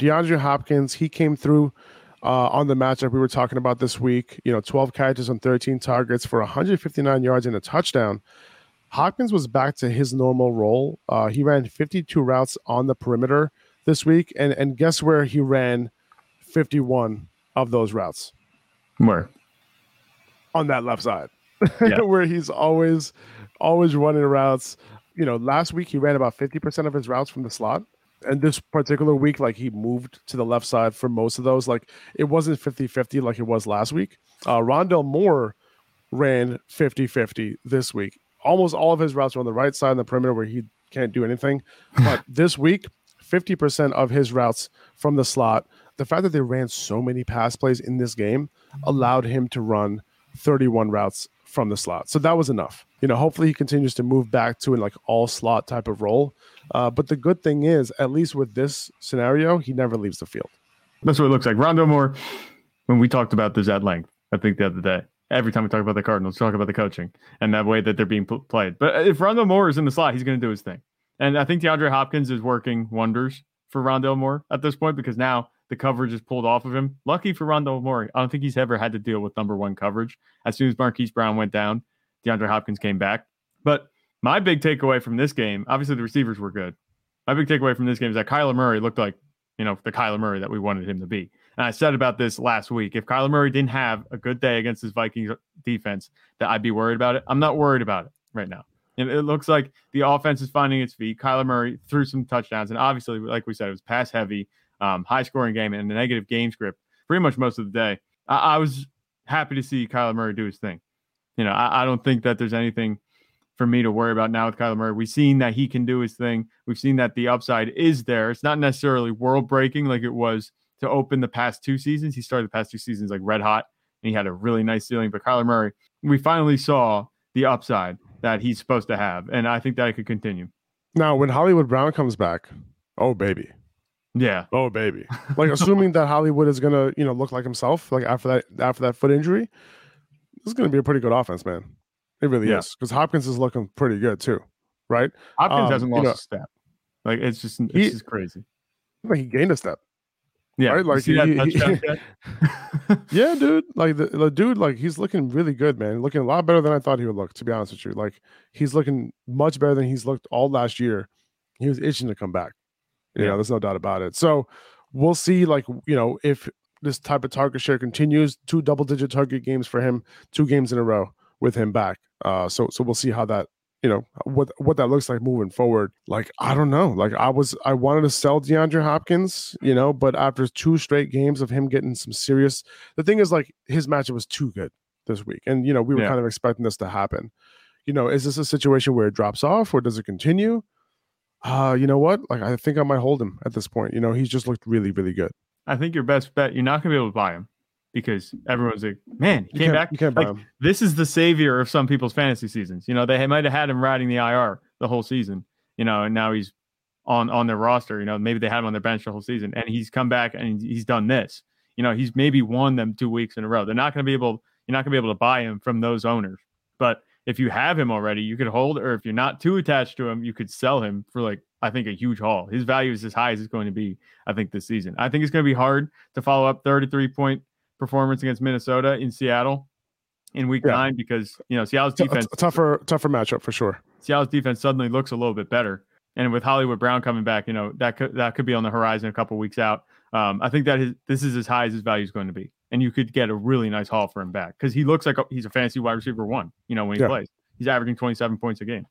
DeAndre Hopkins, he came through uh, on the matchup we were talking about this week. You know, 12 catches on 13 targets for 159 yards and a touchdown. Hopkins was back to his normal role. Uh, he ran 52 routes on the perimeter this week, and and guess where he ran 51 of those routes? Where? On that left side, yeah. where he's always always running routes. You know, last week he ran about 50% of his routes from the slot and this particular week, like he moved to the left side for most of those. Like it wasn't 50 50 like it was last week. Uh, Rondale Moore ran 50 50 this week. Almost all of his routes were on the right side in the perimeter where he can't do anything. But this week, 50% of his routes from the slot. The fact that they ran so many pass plays in this game allowed him to run 31 routes from the slot. So that was enough. You know, hopefully he continues to move back to an like all slot type of role. Uh, but the good thing is, at least with this scenario, he never leaves the field. That's what it looks like. Rondale Moore, when we talked about this at length, I think the other day, every time we talk about the Cardinals, talk about the coaching and that way that they're being played. But if Rondale Moore is in the slot, he's going to do his thing. And I think DeAndre Hopkins is working wonders for Rondale Moore at this point because now the coverage is pulled off of him. Lucky for Rondale Moore, I don't think he's ever had to deal with number one coverage. As soon as Marquise Brown went down, DeAndre Hopkins came back. But my big takeaway from this game, obviously the receivers were good. My big takeaway from this game is that Kyler Murray looked like, you know, the Kyler Murray that we wanted him to be. And I said about this last week. If Kyler Murray didn't have a good day against his Vikings defense, that I'd be worried about it. I'm not worried about it right now. And it looks like the offense is finding its feet. Kyler Murray threw some touchdowns, and obviously, like we said, it was pass heavy um, high scoring game and a negative game script pretty much most of the day. I, I was happy to see Kyler Murray do his thing. You know, I, I, don't think that there's anything for me to worry about now with Kyler Murray. We've seen that he can do his thing. We've seen that the upside is there. It's not necessarily world breaking like it was to open the past two seasons. He started the past two seasons like red hot and he had a really nice ceiling. But Kyler Murray, we finally saw the upside that he's supposed to have. And I think that it could continue. Now, when Hollywood Brown comes back, oh, baby. Yeah. Oh baby. Like assuming that Hollywood is gonna, you know, look like himself, like after that after that foot injury, this is gonna be a pretty good offense, man. It really yeah. is. Because Hopkins is looking pretty good too. Right? Hopkins um, hasn't lost you know, a step. Like it's just it's he, just crazy. Like he gained a step. Yeah, right? like he, he, yeah, dude. Like the, the, dude, like he's looking really good, man. Looking a lot better than I thought he would look. To be honest with you, like he's looking much better than he's looked all last year. He was itching to come back. You yeah. know, there's no doubt about it. So we'll see, like, you know, if this type of target share continues, two double digit target games for him, two games in a row with him back. Uh, so so we'll see how that you know what what that looks like moving forward. Like I don't know. Like I was I wanted to sell DeAndre Hopkins, you know, but after two straight games of him getting some serious, the thing is like his matchup was too good this week, and you know we were yeah. kind of expecting this to happen. You know, is this a situation where it drops off or does it continue? Uh, you know what? Like, I think I might hold him at this point. You know, he's just looked really, really good. I think your best bet, you're not going to be able to buy him because everyone's like, man, he you came back. You can't like, buy him. This is the savior of some people's fantasy seasons. You know, they might have had him riding the IR the whole season, you know, and now he's on on their roster. You know, maybe they had him on their bench the whole season and he's come back and he's done this. You know, he's maybe won them two weeks in a row. They're not going to be able, you're not going to be able to buy him from those owners. But if you have him already, you could hold, or if you're not too attached to him, you could sell him for like I think, a huge haul. His value is as high as it's going to be, I think, this season. I think it's going to be hard to follow up 33 point performance against Minnesota in Seattle in week yeah. nine because, you know, Seattle's defense. T- tougher, tougher matchup for sure. Seattle's defense suddenly looks a little bit better. And with Hollywood Brown coming back, you know, that could, that could be on the horizon a couple weeks out. Um, I think that his, this is as high as his value is going to be. And you could get a really nice haul for him back because he looks like a, he's a fantasy wide receiver one, you know, when he yeah. plays. He's averaging 27 points a game.